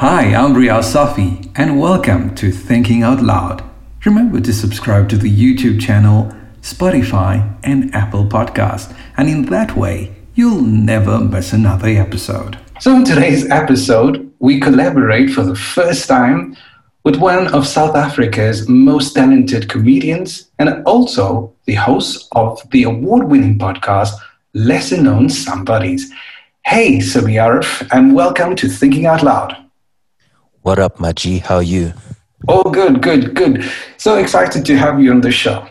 Hi, I'm Riaz Safi, and welcome to Thinking Out Loud. Remember to subscribe to the YouTube channel, Spotify, and Apple Podcast, and in that way, you'll never miss another episode. So, in today's episode, we collaborate for the first time with one of South Africa's most talented comedians and also the host of the award winning podcast, Lesser Known Somebodies. Hey, Simmi Areff, and welcome to Thinking Out Loud. What up, G? How are you? Oh, good, good, good. So excited to have you on the show.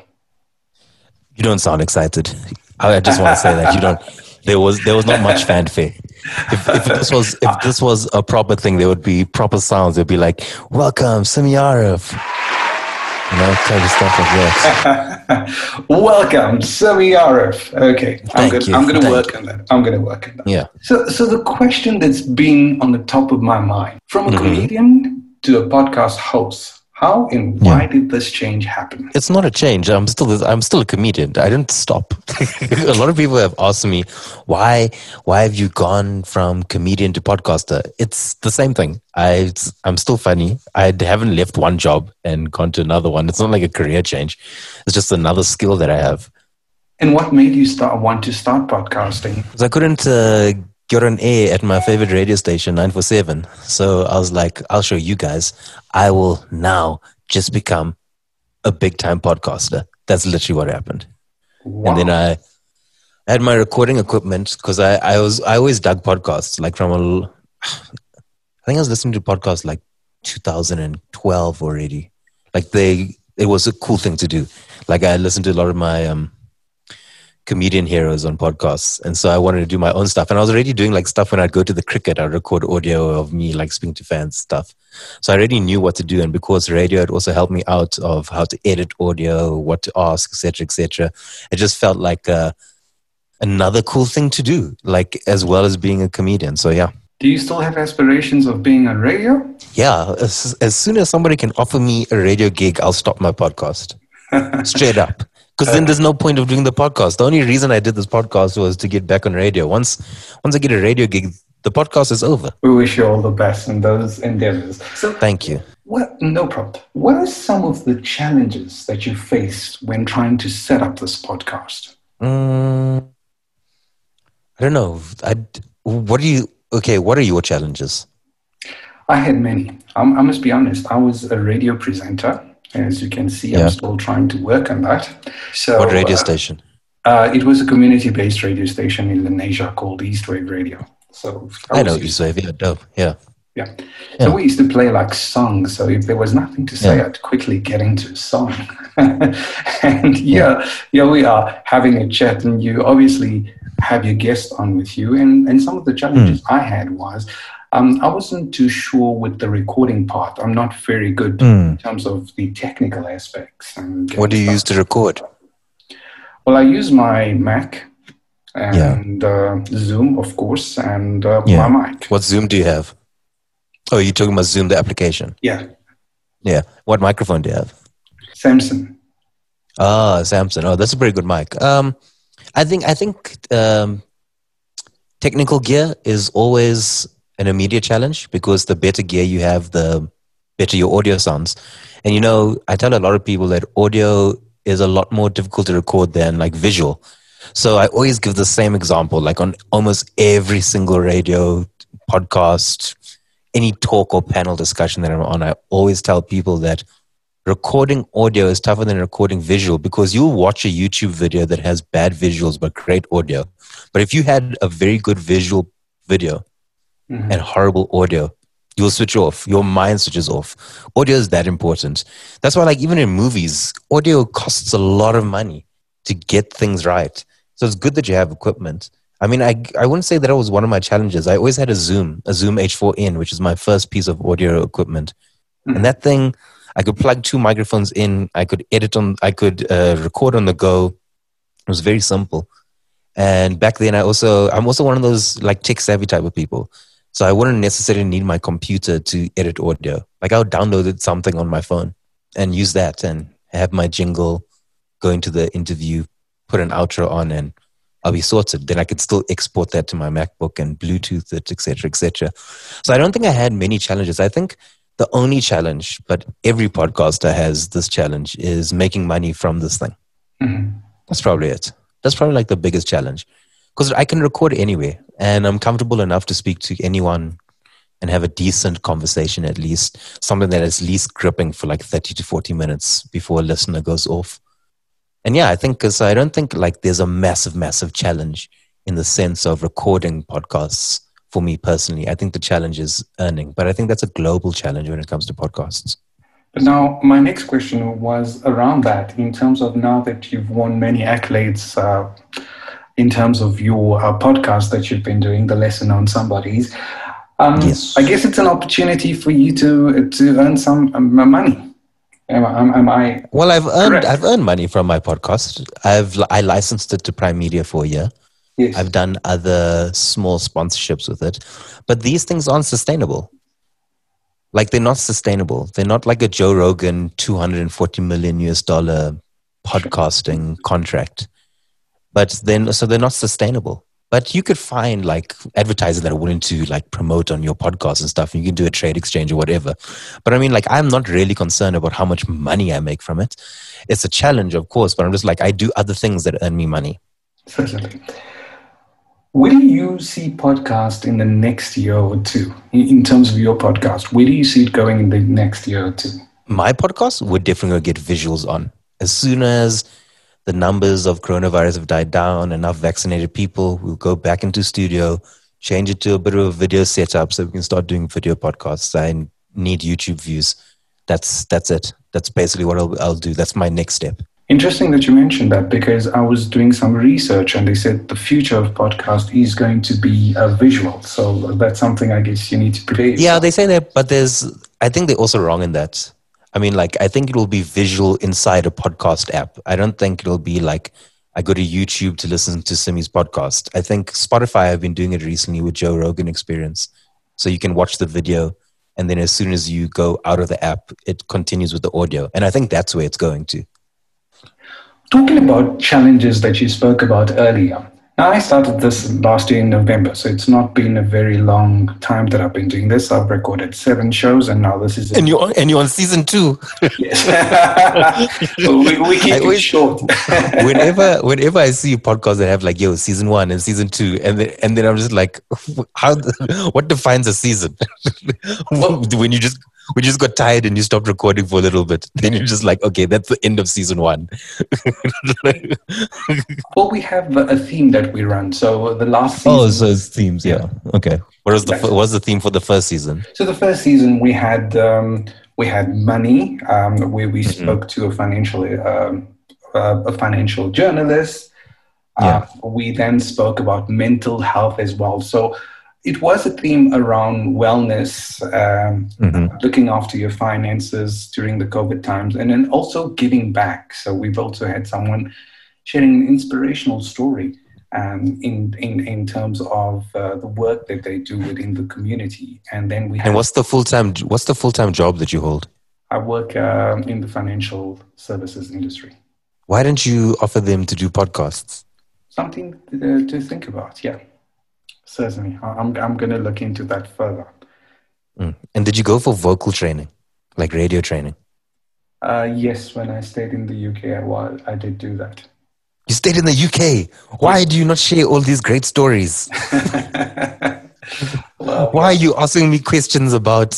You don't sound excited. I just want to say that you don't. There was there was not much fanfare. If, if this was if this was a proper thing, there would be proper sounds. It'd be like, "Welcome, Simmi Areff." You know, kind of stuff like that. Welcome, Simmi Areff. Okay, I'm Thank gonna, I'm gonna work you. on that. I'm gonna work on that. Yeah. So, so the question that's been on the top of my mind from a Mhm. comedian to a podcast host, how and why did this change happen? It's not a change. I'm still I'm still a comedian. I didn't stop. a lot of people have asked me why why have you gone from comedian to podcaster? It's the same thing. I I'm still funny. I haven't left one job and gone to another one. It's not like a career change. It's just another skill that I have. And what made you start want to start podcasting? Because I couldn't uh, get on air at my favorite radio station, 947. So I was like, I'll show you guys. I will now just become a big time podcaster. That's literally what happened. Wow. And then I had my recording equipment because I, I was I always dug podcasts like from a I think I was listening to podcasts like 2012 already. Like they it was a cool thing to do. Like I listened to a lot of my um comedian heroes on podcasts. And so I wanted to do my own stuff. And I was already doing like stuff when I'd go to the cricket, I'd record audio of me like speaking to fans stuff. So I already knew what to do. And because radio had also helped me out of how to edit audio, what to ask, etc., etc. It just felt like uh, another cool thing to do, like as well as being a comedian. So yeah. Do you still have aspirations of being on radio? Yeah, as, as soon as somebody can offer me a radio gig, I'll stop my podcast. Straight up. Because then there's no point of doing the podcast. The only reason I did this podcast was to get back on radio. Once once I get a radio gig, the podcast is over. We wish you all the best in those endeavors. So, Thank you. what? No problem. What are some of the challenges that you faced when trying to set up this podcast? Mm, I don't know. I, what do you, okay, what are your challenges? I had many. Um, I must be honest. I was a radio presenter. As you can see, Yeah. I'm still trying to work on that. So, What radio uh, station? Uh, it was a community-based radio station in Lenasia called East Wave Radio. So I know was you say, yeah, dope. Yeah. Yeah. Yeah. So we used to play like songs. So if there was nothing to say, Yeah. I'd quickly get into a song. and yeah, yeah, we are having a chat, and you obviously have your guest on with you. And and some of the challenges Hmm. I had was. Um, I wasn't too sure with the recording part. I'm not very good Mm. in terms of the technical aspects. And What do you stuff. use to record? Well, I use my Mac and uh, Zoom, of course, and uh, Yeah. my mic. What Zoom do you have? Oh, you're talking about Zoom, the application. Yeah, Yeah. What microphone do you have? Samson. Ah, Samsung. Oh, that's a pretty good mic. Um, I think I think um, technical gear is always an immediate challenge because the better gear you have, the better your audio sounds. And you know, I tell a lot of people that audio is a lot more difficult to record than like visual. So I always give the same example, like on almost every single radio podcast, any talk or panel discussion that I'm on, I always tell people that recording audio is tougher than recording visual because you'll watch a YouTube video that has bad visuals but great audio. But if you had a very good visual video Mhm. and horrible audio, you'll switch off. Your mind switches off. Audio is that important. That's why, like, even in movies, audio costs a lot of money to get things right. So it's good that you have equipment. I mean, I, I wouldn't say that it was one of my challenges. I always had a Zoom, a Zoom H4n, which is my first piece of audio equipment. Mhm. And that thing, I could plug two microphones in. I could edit on, I could uh, record on the go. It was very simple. And back then, I also, I'm also one of those like tech savvy type of people. So I wouldn't necessarily need my computer to edit audio. Like I would download something on my phone and use that and have my jingle, go into the interview, put an outro on, and I'll be sorted. Then I could still export that to my MacBook and Bluetooth it, etc., etc. So I don't think I had many challenges. I think the only challenge, but every podcaster has this challenge, is making money from this thing. Mm-hmm. That's probably it. That's probably like the biggest challenge because I can record anywhere and I'm comfortable enough to speak to anyone and have a decent conversation at least, something that is least gripping for like 30 to 40 minutes before a listener goes off. And yeah, I think because I don't think like there's a massive, massive challenge in the sense of recording podcasts for me personally. I think the challenge is earning, but I think that's a global challenge when it comes to podcasts. Now, my next question was around that in terms of now that you've won many accolades uh, in terms of your uh, podcast that you've been doing, The Lesser Known Somebodies. Um, yes. I guess it's an opportunity for you to to earn some um, money. Am, am, am, I? Well, I've earned correct? I've earned money from my podcast. I've I licensed it to Prime Media for a year. Yes. I've done other small sponsorships with it, but these things aren't sustainable. Like they're not sustainable. They're not like a Joe Rogan 240 million US dollar podcasting contract. But then so they're not sustainable. But you could find like advertisers that are willing to like promote on your podcast and stuff. And you can do a trade exchange or whatever. But I mean, like, I'm not really concerned about how much money I make from it. It's a challenge, of course, but I'm just like, I do other things that earn me money. Certainly. Where do you see podcast in the next year or two in terms of your podcast? Where do you see it going in the next year or two? My podcast would definitely get visuals on. As soon as the numbers of coronavirus have died down, enough vaccinated people, we'll go back into studio, change it to a bit of a video setup so we can start doing video podcasts. I need YouTube views. That's that's it. That's basically what I'll, I'll do. That's my next step. Interesting that you mentioned that because I was doing some research and they said the future of podcast is going to be a visual. So that's something I guess you need to prepare. Yeah, they say that, but there's I think they're also wrong in that I mean, like, I think it'll be visual inside a podcast app. I don't think it'll be like I go to YouTube to listen to Simmi's podcast. I think Spotify, I've been doing it recently with Joe Rogan Experience. So you can watch the video, and then as soon as you go out of the app, it continues with the audio. And I think that's where it's going to. Talking about challenges that you spoke about earlier, now, I started this last year in November, so it's not been a very long time that I've been doing this. I've recorded seven shows, and now this is. And you and you're on season two. yes, we, we, keep it short. whenever, whenever I see podcasts that have like yo season one and season two, and then and then I'm just like, how? What defines a season? When you just we just got tired and you stopped recording for a little bit. Then you're just like, okay, that's the end of season one. well, we have a theme that we run. So the last oh, season. Oh, so it's themes, yeah. Okay. What was the what was the theme for the first season? So the first season we had um, we had money, um, where we mm-hmm. spoke to a financial um, uh, a financial journalist. Yeah. Uh, we then spoke about mental health as well. So it was a theme around wellness, um, mm-hmm. looking after your finances during the COVID times, and then also giving back. So we've also had someone sharing an inspirational story um, in, in in terms of uh, the work that they do within the community. And then we and what's the full time what's the full time job that you hold? I work um, in the financial services industry. Why don't you offer them to do podcasts? Something to, to think about. Yeah. Certainly, I'm I'm going to look into that further. Mm. And did you go for vocal training, like radio training? Uh, yes, when I stayed in the UK, I was I did do that. You stayed in the UK. Why do you not share all these great stories? well, Why are you asking me questions about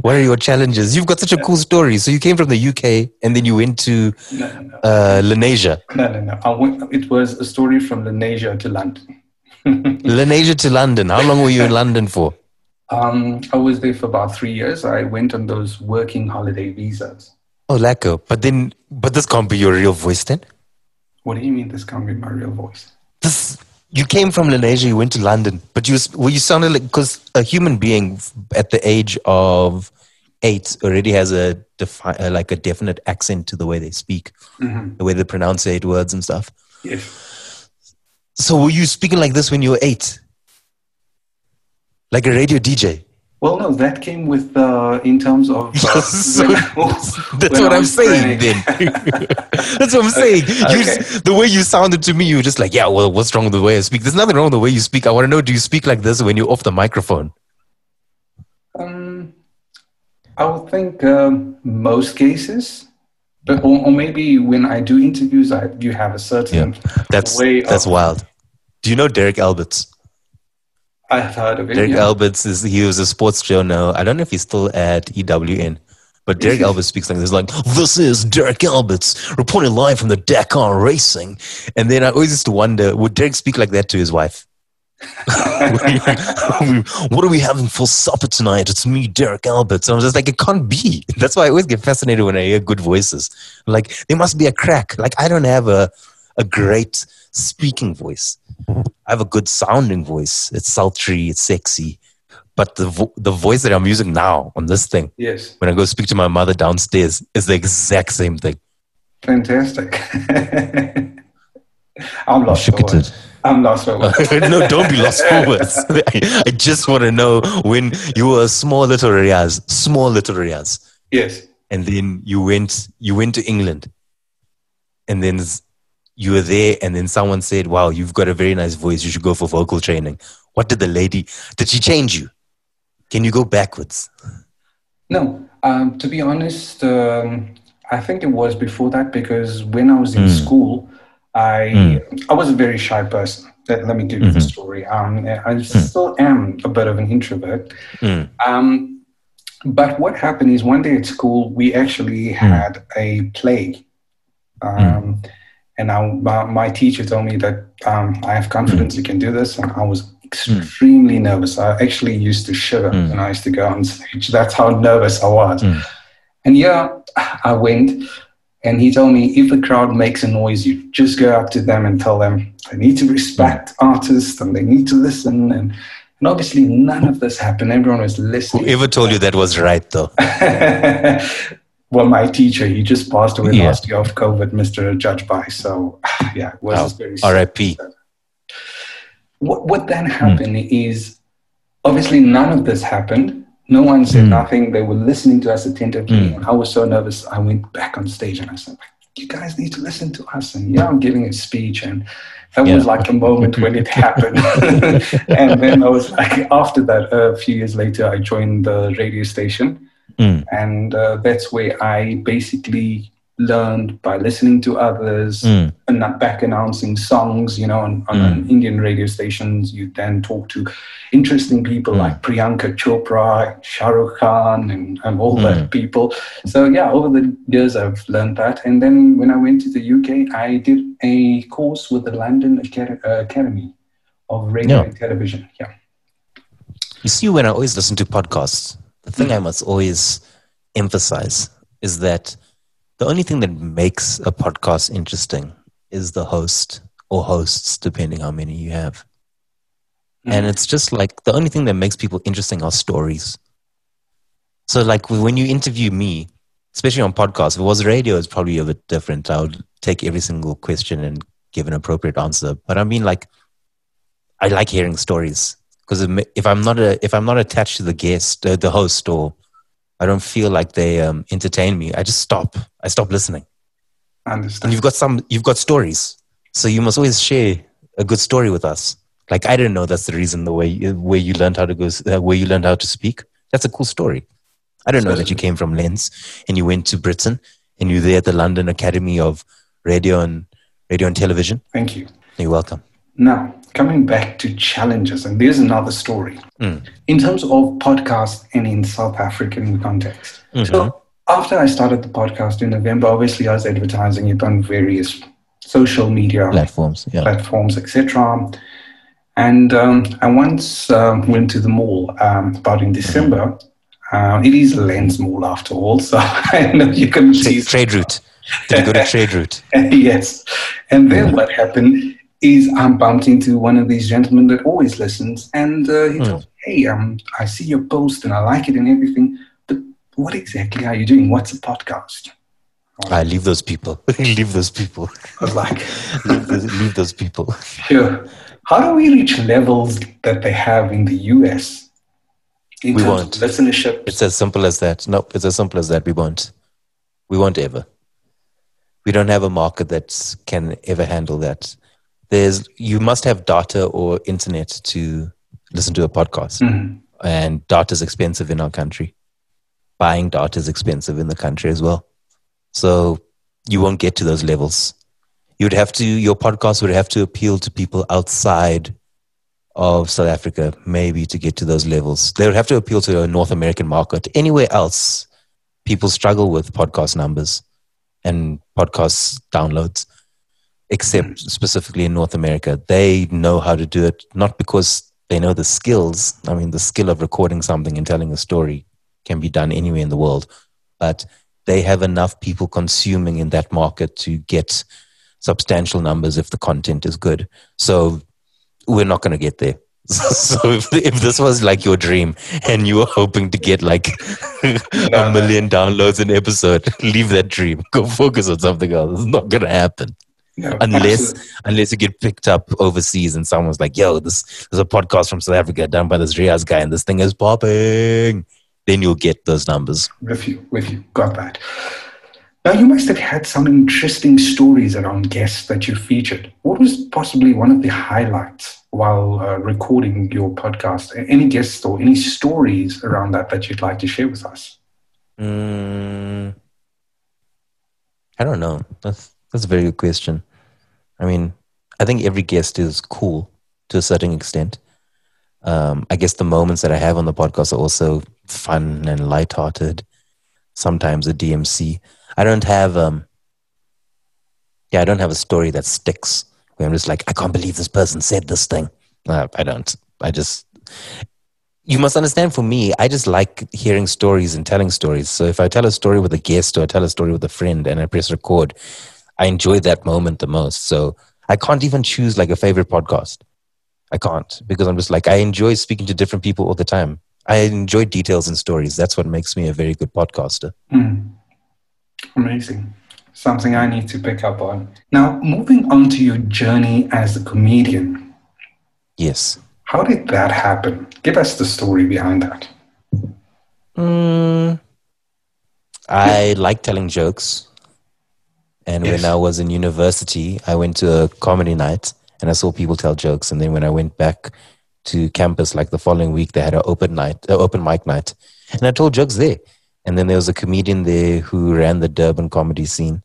what are your challenges? You've got such a cool story. So you came from the UK and then you went to no, no, no. Uh. No, no, no. I went, it was a story from Lenasia to London. Lenasia to London. How long were you in London for? Um, I was there for about three years. I went on those working holiday visas. Oh, lekker. But then, but this can't be your real voice then? What do you mean this can't be my real voice? This, you came from Lenasia, you went to London, but you, well, you sounded like, because a human being at the age of eight already has a defi- uh, like a definite accent to the way they speak, mm-hmm. the way they pronounce eight words and stuff. Yes. So were you speaking like this when you were eight? Like a radio DJ? Well, no, that came with uh, in terms of. Uh, So- That's what I'm saying. Then that's what I'm saying. You okay. the way you sounded to me, you were just like, yeah. Well, what's wrong with the way I speak? There's nothing wrong with the way you speak. I want to know, do you speak like this when you're off the microphone? Um, I would think um, most cases, but or, or maybe when I do interviews, I you have a certain That's way. that's of, wild. Do you know Derek Alberts? I've heard of it. Derek yeah. Alberts is he was a sports journal. I don't know if he's still at EWN, but Derek? Alberts speaks like this, like this is Derek Alberts reporting live from the Dakar Racing. And then I always used to wonder, would Derek speak like that to his wife? what are we having for supper tonight? It's me, Derek Alberts. And I was just like, it can't be. That's why I always get fascinated when I hear good voices. Like there must be a crack. Like I don't have a a great speaking voice. I have a good sounding voice. It's sultry, it's sexy. But the vo- the voice that I'm using now on this thing, Yes, when I go speak to my mother downstairs, is the exact same thing. fantastic. I'm lost. Shook for. I'm lost for words. no, don't be lost for words. I, just want to know when you were a small little Riaz, small little Riaz, Yes. and then you went you went to England, and then you were there, and then someone said, "Wow, you've got a very nice voice. You should go for vocal training." What did the lady? Did she change you? Can you go backwards? No, um, to be honest, um, I think it was before that because when I was in Mm. school, I Mm. I was a very shy person. Let, let me give you the Mhm. story. Um, I still am a bit of an introvert. Mm. Um, but what happened is one day at school we actually had a play, um, and I, my, my teacher told me that um, I have confidence you can do this, and I was extremely nervous. I actually used to shiver Mm. when I used to go on stage. That's how nervous I was. Mm. And yeah, I went. And he told me if the crowd makes a noise, you just go up to them and tell them they need to respect artists and they need to listen. And, and obviously, none of this happened. Everyone was listening. Whoever told you that was right, though? well, my teacher, he just passed away Yeah. last year of COVID, Mr. Judge Bai. So, yeah, it was just very. R.I.P. What, what then happened is obviously none of this happened. No one said Mm. nothing. They were listening to us attentively. Mm. I was so nervous. I went back on stage and I said, You guys need to listen to us. And yeah, I'm giving a speech. And that was like a moment when it happened. and then I was like, after that, a few years later, I joined the radio station. Mm. And uh, that's where I basically learned by listening to others Mm. and not back announcing songs, you know, on, on Mm. Indian radio stations. You then talk to interesting people Mm. like Priyanka Chopra, Shah Rukh Khan, and, and all Mm. that people. So, yeah, over the years, I've learned that. And then when I went to the UK, I did a course with the London Acad- uh, Academy of Radio Yeah. and Television. Yeah. You see, when I always listen to podcasts, the thing. I must always emphasize is that the only thing that makes a podcast interesting is the host or hosts, depending how many you have. And Mm. it's just like the only thing that makes people interesting are stories. So, like when you interview me, especially on podcasts, if it was radio, it's probably a bit different. I would take every single question and give an appropriate answer. But I mean, like, I like hearing stories because if I'm not a, if I'm not attached to the guest, uh, the host, or I don't feel like they um, entertain me, I just stop. I stop listening. I And understand. you've got some, you've got stories, so you must always share a good story with us. Like I didn't know that's the reason the way you, where you learned how to go, uh, where you learned how to speak. That's a cool story. I don't know that you came from Lens and you went to Britain and you're there at the London Academy of Radio and Radio and Television. Thank you. You're welcome. Now, coming back to challenges, and there's another story. Mm. In terms of podcast and in South African context. Mhm. So, after I started the podcast in November, obviously I was advertising it on various social media Platforms, yeah. platforms, etc. And um, I once um, went to the mall um, about in December. Uh, it is Lens Mall after all, so I know you can see trade route. Did you go to trade route? yes. And then what happened is I'm bumped into one of these gentlemen that always listens, and uh, he told me, "Hey, um, I see your post and I like it and everything, but what exactly are you doing? What's a podcast?" I leave those people. leave those people. I was like, leave, those, leave those people. "Sure. How do we reach levels that they have in the U.S. In We terms won't. of listenership. It's as simple as that. No, it's as simple as that. We won't. We won't ever. We don't have a market that can ever handle that. There's you must have data or internet to listen to a podcast, Mhm. and data is expensive in our country. Buying data is expensive in the country as well, so you won't get to those levels. You'd have to. Your podcast would have to appeal to people outside of South Africa, maybe to get to those levels. They would have to appeal to a North American market. Anywhere else, people struggle with podcast numbers and podcast downloads, except specifically in North America. They know how to do it, not because they know the skills. I mean, the skill of recording something and telling a story can be done anywhere in the world, but they have enough people consuming in that market to get substantial numbers if the content is good. So we're not going to get there. so if, if this was like your dream and you were hoping to get like a million downloads an episode, leave that dream. Go focus on something else. It's not going to happen No, unless absolutely. unless you get picked up overseas and someone's like, "Yo, this there's a podcast from South Africa done by this Riaz guy and this thing is popping." Then you'll get those numbers. With you, with you. Got that. Now, you must have had some interesting stories around guests that you featured. What was possibly one of the highlights while uh, recording your podcast? Any guests or any stories around that that you'd like to share with us? Mm, I don't know. That's that's a very good question. I mean, I think every guest is cool to a certain extent. Um, I guess the moments that I have on the podcast are also fun and lighthearted. Sometimes a DMC. I don't have um. Yeah, I don't have a story that sticks. Where I'm just like, I can't believe this person said this thing. Uh, I don't. I just you must understand for me, I just like hearing stories and telling stories. So if I tell a story with a guest or I tell a story with a friend and I press record, I enjoy that moment the most. So I can't even choose like a favorite podcast. I can't because I'm just like, I enjoy speaking to different people all the time. I enjoy details and stories. That's what makes me a very good podcaster. Hmm. Amazing. Something I need to pick up on. Now, moving on to your journey as a comedian, Yes. how did that happen? Give us the story behind that. Mm, I like telling jokes. And Yes. when I was in university, I went to a comedy night and I saw people tell jokes. And then when I went back to campus, like the following week, they had an open night, uh, open mic night, and I told jokes there. And then there was a comedian there who ran the Durban comedy scene.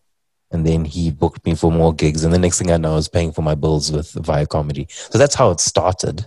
And then he booked me for more gigs. And the next thing I know, I was paying for my bills with via comedy. So that's how it started.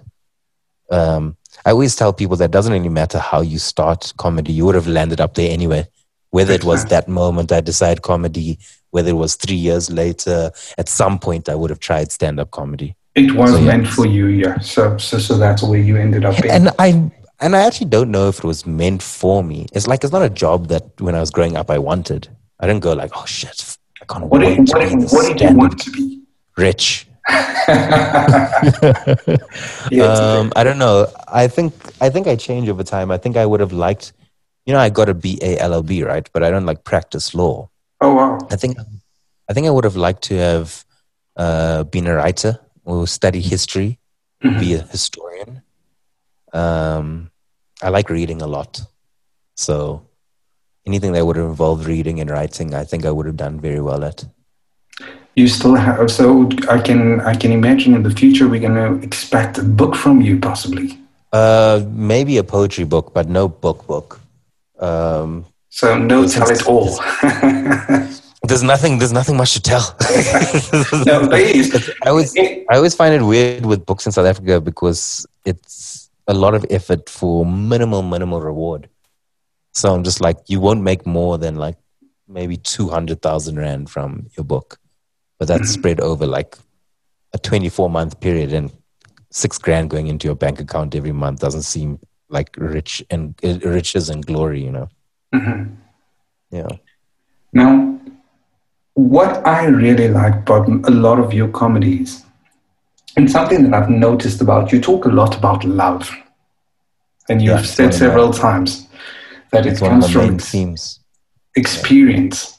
Um, I always tell people that it doesn't really matter how you start comedy, you would have landed up there anyway. Whether it was that moment I decided comedy, whether it was three years later, at some point I would have tried stand up comedy. It was So, yeah. meant for you, yeah. So, so, so that's where you ended up being. And I and I actually don't know if it was meant for me. It's like it's not a job that when I was growing up I wanted. I didn't go like, oh shit, I can't what wait did, to what, did, what did you want to be? rich. Um, I don't know. I think I think I changed over time. I think I would have liked, you know, I got a BA LLB, right? But I don't like practice law. oh, wow. I think I think I would have liked to have uh, been a writer or study history, be a historian. Um, I like reading a lot, so anything that would have involved reading and writing, I think I would have done very well at. You still have, so I can, I can imagine in the future we're going to expect a book from you, possibly. Uh, maybe a poetry book, but no book book. Um, So, no tell it all. There's nothing. There's nothing much to tell. no, please. I always, I always find it weird with books in South Africa because it's a lot of effort for minimal, minimal reward. So I'm just like, you won't make more than like maybe two hundred thousand rand from your book, but that's spread over like a 24 month period, and six grand going into your bank account every month doesn't seem like rich and riches and glory, you know. Mhm. Yeah. Now, what I really like about a lot of your comedies, and something that I've noticed about you, talk a lot about love. And you've said several times that it It's one of comes from themes. experience,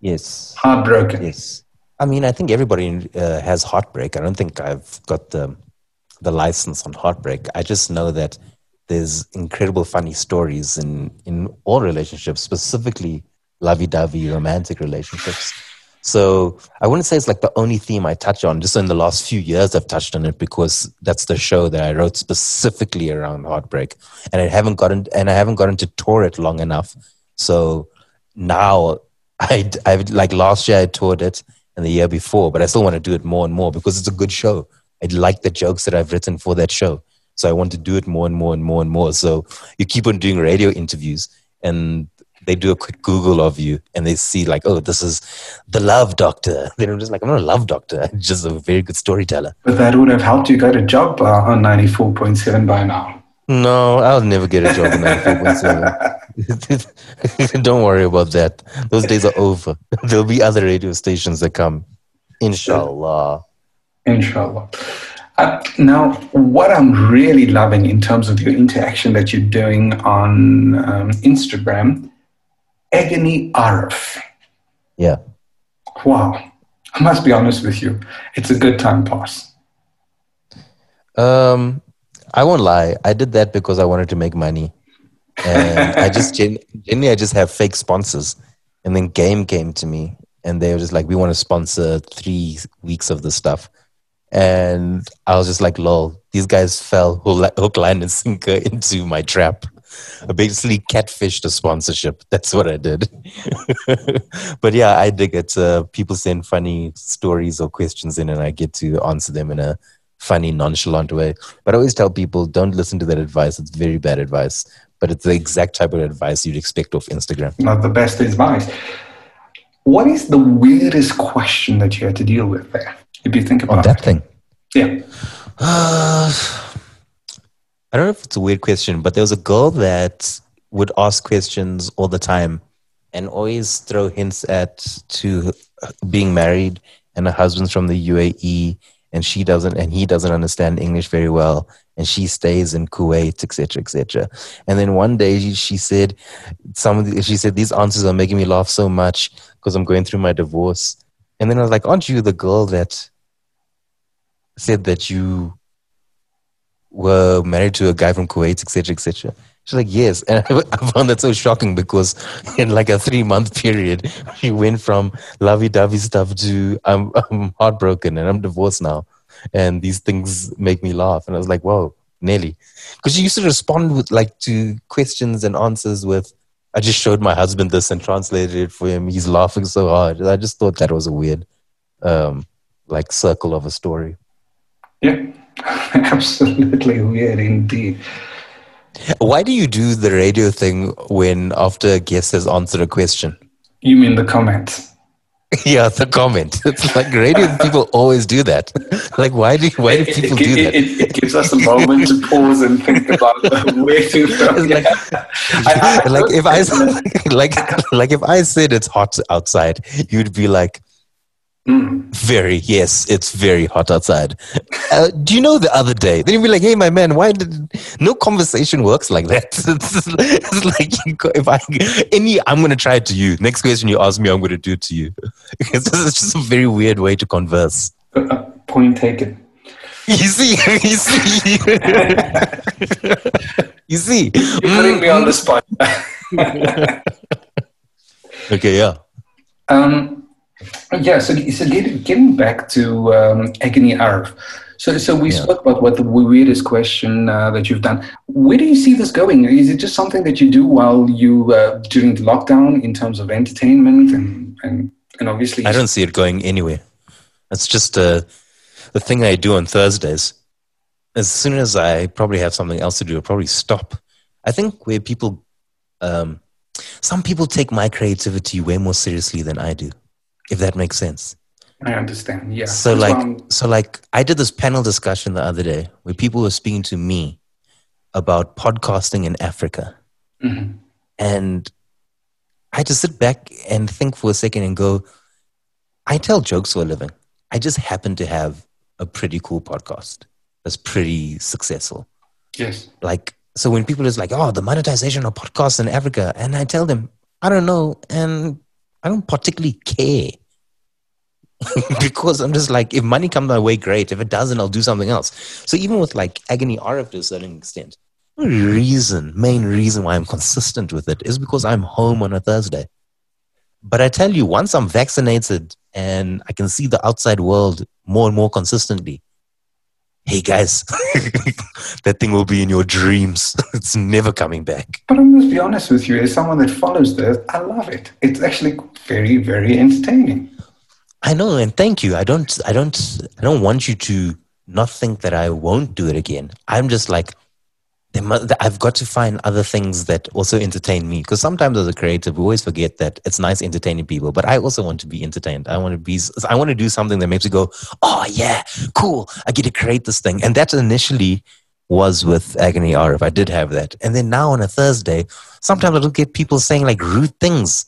Yes. heartbroken. Yes. I mean, I think everybody uh, has heartbreak. I don't think I've got the the license on heartbreak. I just know that there's incredible funny stories in in all relationships, specifically lovey-dovey romantic relationships. So I wouldn't say it's like the only theme I touch on. Just in the last few years, I've touched on it because that's the show that I wrote specifically around heartbreak, and I haven't gotten and I haven't gotten to tour it long enough. So now I I like last year I toured it and the year before, but I still want to do it more and more because it's a good show. I like the jokes that I've written for that show. So I want to do it more and more and more and more. So you keep on doing radio interviews and they do a quick Google of you and they see like, oh, this is the love doctor. They're just like, I'm not a love doctor. I'm just a very good storyteller. But that would have helped you get a job uh, on 94.7 by now. No, I'll never get a job on 94.7. Don't worry about that. Those days are over. There'll be other radio stations that come. Inshallah. Inshallah. Uh, now, what I'm really loving in terms of your interaction that you're doing on um, Instagram, Agony Areff. Yeah. Wow. I must be honest with you. It's a good time pass. Um, I won't lie. I did that because I wanted to make money. And I just, generally, I just have fake sponsors. And then Game came to me and they were just like, we want to sponsor three weeks of the stuff. And I was just like, lol, these guys fell hook, line, and sinker into my trap. I basically catfished a sponsorship. That's what I did. but yeah, I dig it. Uh, people send funny stories or questions in, and I get to answer them in a funny, nonchalant way. But I always tell people don't listen to that advice. It's very bad advice. But it's the exact type of advice you'd expect off Instagram. Not the best advice. What is the weirdest question that you had to deal with there? If you think about On that it. thing. Yeah. Uh, I don't know if it's a weird question, but there was a girl that would ask questions all the time and always throw hints at to being married and her husband's from the UAE and she doesn't and he doesn't understand English very well and she stays in Kuwait etc etc and then one day she, she said some the, she said these answers are making me laugh so much because I'm going through my divorce. And then I was like aren't you the girl that said that you were married to a guy from Kuwait, etc., etc. She's like, yes. And I found that so shocking because in like a three month period, she went from lovey dovey stuff to I'm, I'm heartbroken and I'm divorced now. And these things make me laugh. And I was like, whoa, Nelly. Because she used to respond with like to questions and answers with, I just showed my husband this and translated it for him. He's laughing so hard. I just thought that was a weird, um, like circle of a story. Yeah, absolutely weird indeed. Why do you do the radio thing when after a guest has answered a question? You mean the comments? yeah, the comment. It's like radio people always do that. Like, why do why do people it, do that? It, it, gives us a moment to pause and think about where to go. Like, I, I, like if I like like if I said it's hot outside, you'd be like, Mm. Very, yes, it's very hot outside. Uh, do you know the other day? Then you'd be like, hey, my man, why did no conversation works like that? It's, it's like if I any, I'm going to try it to you. Next question you ask me, I'm going to do it to you. Because this is just a very weird way to converse. Uh, point taken. You see, you see, you see. You're putting me on the spot. okay, yeah. Um, yeah, so, so getting back to um, Agony Areff. So, so we yeah. spoke about what the weirdest question uh, that you've done. Where do you see this going? Is it just something that you do while you uh, during the lockdown in terms of entertainment and and, and obviously? I don't see it going anywhere. It's just uh, the thing I do on Thursdays. As soon as I probably have something else to do, I'll probably stop. I think where people, um, some people take my creativity way more seriously than I do if that makes sense. I understand. Yeah. So That's like, so like, I did this panel discussion the other day where people were speaking to me about podcasting in Africa, mm-hmm. and I just sit back and think for a second and go, I tell jokes for a living. I just happen to have a pretty cool podcast that's pretty successful. Yes. Like, so when people is like, oh, the monetization of podcasts in Africa, and I tell them, I don't know, and I don't particularly care. because I'm just like, if money comes my way, great. If it doesn't, I'll do something else. So even with like Agony Areff to a certain extent, reason, main reason why I'm consistent with it is because I'm home on a Thursday. But I tell you, once I'm vaccinated and I can see the outside world more and more consistently, hey guys, that thing will be in your dreams. it's never coming back. But I must be honest with you, as someone that follows this, I love it. It's actually very, very entertaining. I know, and thank you. I don't, I don't, I don't want you to not think that I won't do it again. I'm just like, I've got to find other things that also entertain me. Because sometimes as a creative, we always forget that it's nice entertaining people, but I also want to be entertained. I want to be, I want to do something that makes me go, oh yeah, cool. I get to create this thing. And that initially was with Agony Areff. I did have that. And then now on a Thursday, sometimes I don't get people saying like rude things.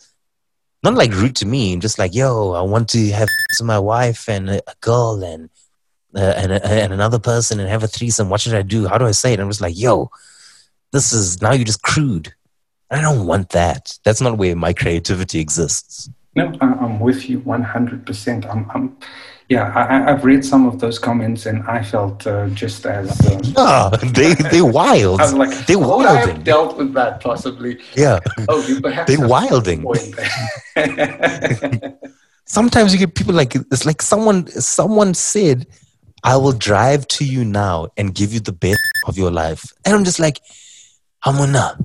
Not like rude to me, just like, yo, I want to have my wife and a girl and uh, and, uh, and another person and have a threesome. What should I do? How do I say it? I'm just like, yo, this is now you're just crude. I don't want that. That's not where my creativity exists. No, I'm with you 100%. I'm, I'm yeah, I, have read some of those comments and I felt uh, just as. Um, oh, they, they're wild. I was like, they're wilding. I have dealt with that possibly. Yeah. Oh, you perhaps. They're wilding. Sometimes you get people like, it's like someone, someone said, I will drive to you now and give you the best of your life. And I'm just like, Hamuna,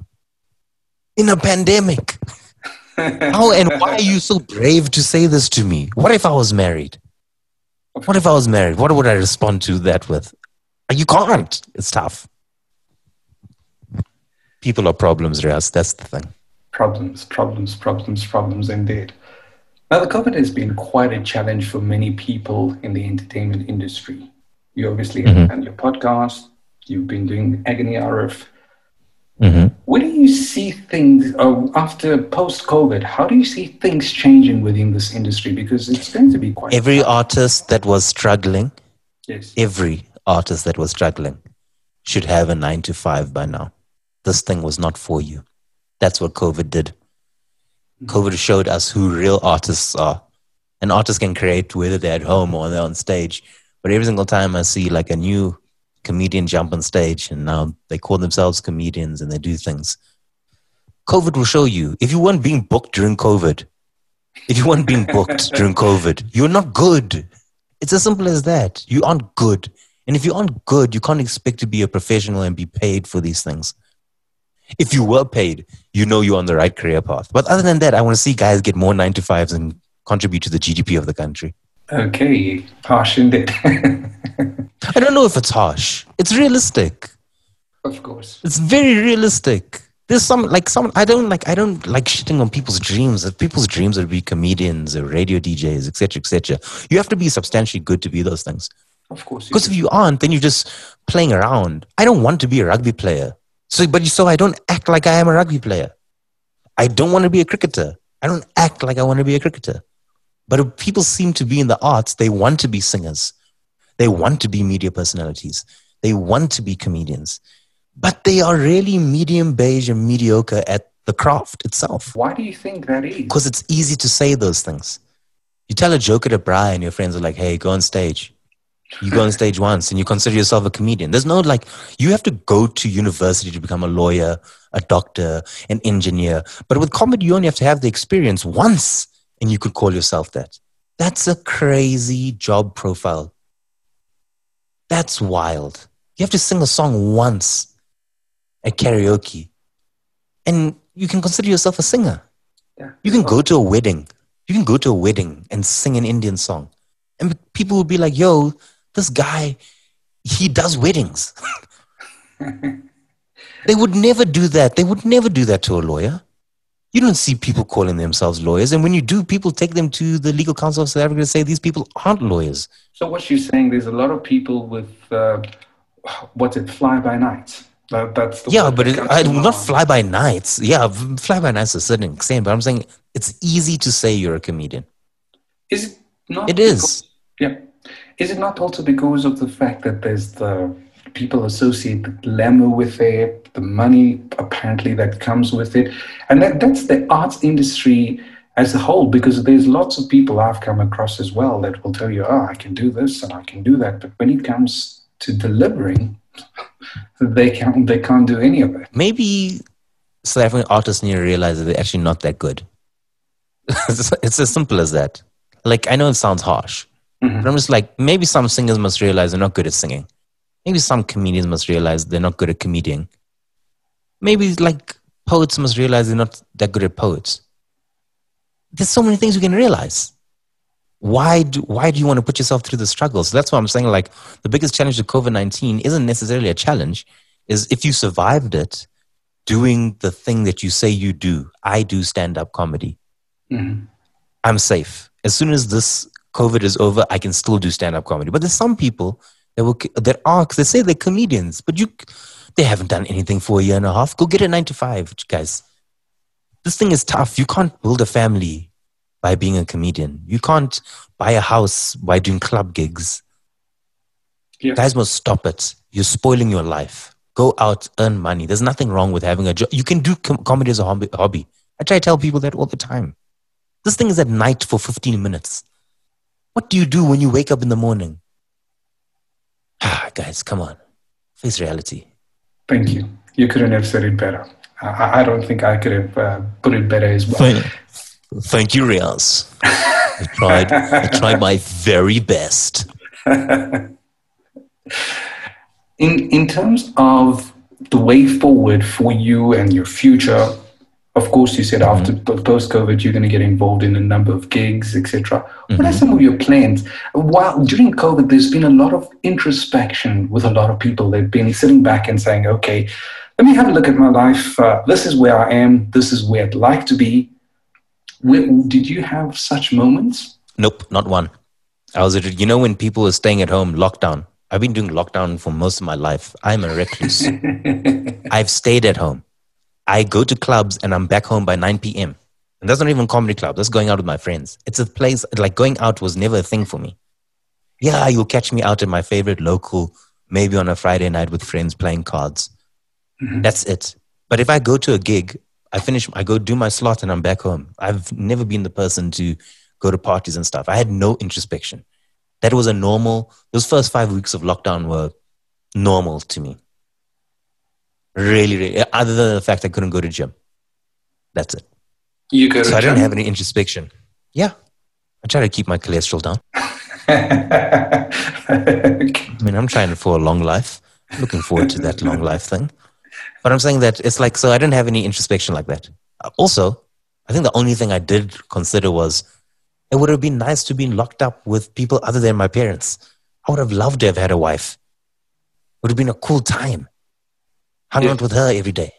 in a pandemic. How and why are you so brave to say this to me? What if I was married? What if I was married? What would I respond to that with? You can't. It's tough. People are problems, Riaz. That's the thing. Problems, problems, problems, problems indeed. Now, the COVID has been quite a challenge for many people in the entertainment industry. You obviously mm-hmm. have your podcast, you've been doing Agony Areff. Mm-hmm. Where do you see things uh, after post COVID? How do you see things changing within this industry? Because it's going to be quite. Every artist that was struggling, yes, every artist that was struggling should have a nine to five by now. This thing was not for you. That's what COVID did. COVID showed us who real artists are. An artist can create whether they're at home or they're on stage. But every single time I see like a new comedian jump on stage and now they call themselves comedians and they do things. COVID will show you if you weren't being booked during COVID, if you weren't being booked during COVID, you're not good. It's as simple as that. You aren't good. And if you aren't good, you can't expect to be a professional and be paid for these things if you were paid, you know you're on the right career path. But other than that, I want to see guys get more nine to fives and contribute to the GDP of the country. Okay, harsh indeed. I don't know if it's harsh. It's realistic. Of course. It's very realistic. There's some like some I don't like I don't like shitting on people's dreams. If people's dreams are to be comedians or radio DJs, etc., etc. You have to be substantially good to be those things. Of course. Because if you aren't, then you're just playing around. I don't want to be a rugby player. So, but so I don't act like I am a rugby player. I don't want to be a cricketer. I don't act like I want to be a cricketer. But if people seem to be in the arts, they want to be singers. They want to be media personalities. They want to be comedians. But they are really medium beige and mediocre at the craft itself. Why do you think that is? Because it's easy to say those things. You tell a joke at a braai and your friends are like, hey, go on stage. You go on stage once and you consider yourself a comedian. There's no like, you have to go to university to become a lawyer, a doctor, an engineer. But with comedy, you only have to have the experience once and you could call yourself that. That's a crazy job profile. That's wild. You have to sing a song once at karaoke and you can consider yourself a singer. Yeah. You can go to a wedding. You can go to a wedding and sing an Indian song. And people will be like, yo, this guy, he does weddings. they would never do that. They would never do that to a lawyer. You don't see people calling themselves lawyers. And when you do, people take them to the Legal Counsel of South Africa to say these people aren't lawyers. So, what you're saying, there's a lot of people with, uh, what's it, fly by night. That, that's the yeah, but it, I, not fly by nights. Yeah, fly by nights to a certain extent. But I'm saying it's easy to say you're a comedian. Is it not? It is. Yeah. Is it not also because of the fact that there's the people associate the glamour with it, the money apparently that comes with it, and that, that's the arts industry as a whole. Because there's lots of people I've come across as well that will tell you, "Oh, I can do this and I can do that," but when it comes to delivering, they can't they can't do any of it. Maybe South African artists need to realize that they're actually not that good. it's as simple as that. Like I know it sounds harsh, Mhm. but I'm just like maybe some singers must realize they're not good at singing. Maybe some comedians must realize they're not good at comedian. Maybe like poets must realize they're not that good at poets. There's so many things you can realize. Why do why do you want to put yourself through the struggles? That's why I'm saying like the biggest challenge of COVID nineteen isn't necessarily a challenge. Is if you survived it, doing the thing that you say you do. I do stand up comedy. Mhm. I'm safe. As soon as this COVID is over, I can still do stand up comedy. But there's some people that will that are they say they're comedians, but you they haven't done anything for a year and a half. Go get a nine to five, guys. This thing is tough. You can't build a family by being a comedian. You can't buy a house by doing club gigs. Yeah. Guys must stop it. You're spoiling your life. Go out, earn money. There's nothing wrong with having a job. You can do com- comedy as a hobby- hobby. I try to tell people that all the time. This thing is at night for 15 minutes. What do you do when you wake up in the morning? Ah, guys, come on. Face reality. Thank you. You couldn't have said it better. I, I don't think I could have uh, put it better as well. Thank, thank you, Riaz. I tried, I tried my very best. in in terms of the way forward for you and your future of course you said after post covid you're going to get involved in a number of gigs etc what are some of your plans while during covid there's been a lot of introspection with a lot of people they've been sitting back and saying okay let me have a look at my life uh, this is where i am this is where i'd like to be Where, did you have such moments Nope, not one. I was, you know, when people were staying at home, lockdown. I've been doing lockdown for most of my life. I'm a recluse. I've stayed at home. I go to clubs and I'm back home by 9 p.m. And that's not even comedy club. That's going out with my friends. It's a place like going out was never a thing for me. Yeah, you'll catch me out at my favorite local, maybe on a Friday night with friends playing cards. Mm-hmm. That's it. But if I go to a gig, I finish, I go do my slot and I'm back home. I've never been the person to go to parties and stuff. I had no introspection. That was a normal, those first five weeks of lockdown were normal to me. Really, really, other than the fact I couldn't go to gym. That's it. you go So I didn't have any introspection. Yeah. I try to keep my cholesterol down. I mean, I'm trying for a long life. Looking forward to that long life thing. But I'm saying that it's like, so I didn't have any introspection like that. Also, I think the only thing I did consider was it would have been nice to be locked up with people other than my parents. I would have loved to have had a wife. Would have been a cool time. Hung Yeah. out with her every day.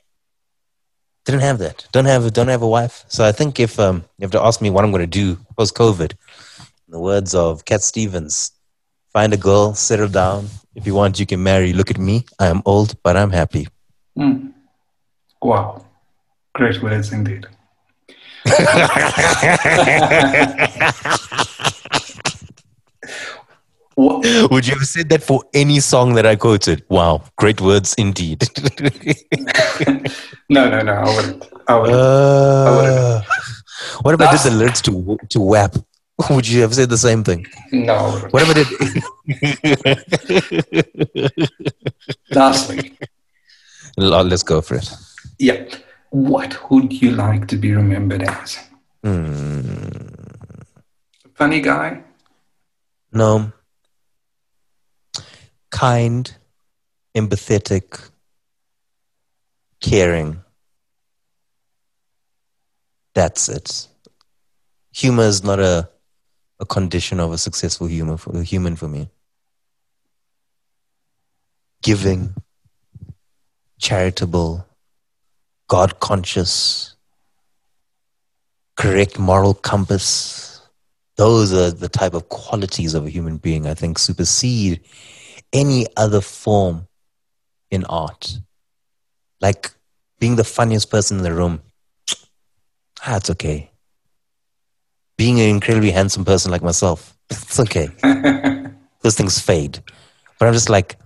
Didn't have that. Don't have don't have a wife. So I think if um, you have to ask me what I'm going to do post COVID, in the words of Cat Stevens, find a girl, settle down. If you want, you can marry. Look at me. I am old, but I'm happy. Mm. Wow. Great words indeed. What, Would you have said that for any song that I quoted? Wow, great words indeed. no, no, no, I wouldn't. I wouldn't. Uh, what if I did That's- the lyrics to to WAP? Would you have said the same thing? no, What if I did? Lastly, Let's go for it. yeah. What would you like to be remembered as? Hmm. Funny guy? No. Kind, empathetic, caring. That's it. Humor is not a, a condition of a successful for, human for me. Giving, charitable, God conscious, correct moral compass. Those are the type of qualities of a human being I think supersede any other form in art. Like being the funniest person in the room, that's okay. Being an incredibly handsome person like myself, it's okay. Those things fade. But I'm just like,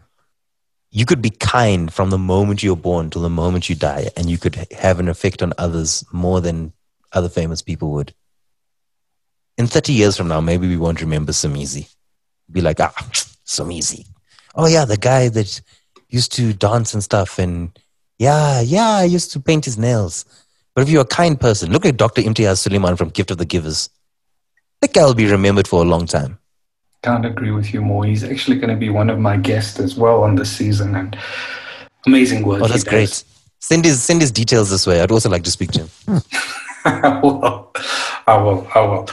you could be kind from the moment you're born till the moment you die, and you could have an effect on others more than other famous people would. In 30 years from now, maybe we won't remember Somizi. Be like, ah, Somizi. Oh, yeah, the guy that used to dance and stuff. And yeah, yeah, I used to paint his nails. But if you're a kind person, look at Dr. Imtiaz Sooliman from Gift of the Givers. That guy will be remembered for a long time. Can't agree with you more. He's actually going to be one of my guests as well on this season. And amazing work. Oh, that's great. Send his, send his details this way. I'd also like to speak to him. I will. I will. I will.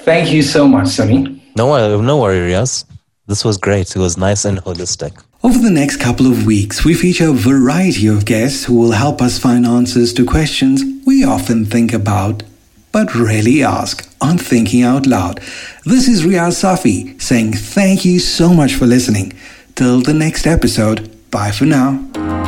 Thank you so much, Simmi. No, uh, no worries. This was great. It was nice and holistic. Over the next couple of weeks, we feature a variety of guests who will help us find answers to questions we often think about but rarely ask on Thinking Out Loud. This is Riaz Safi saying thank you so much for listening. Till the next episode, bye for now.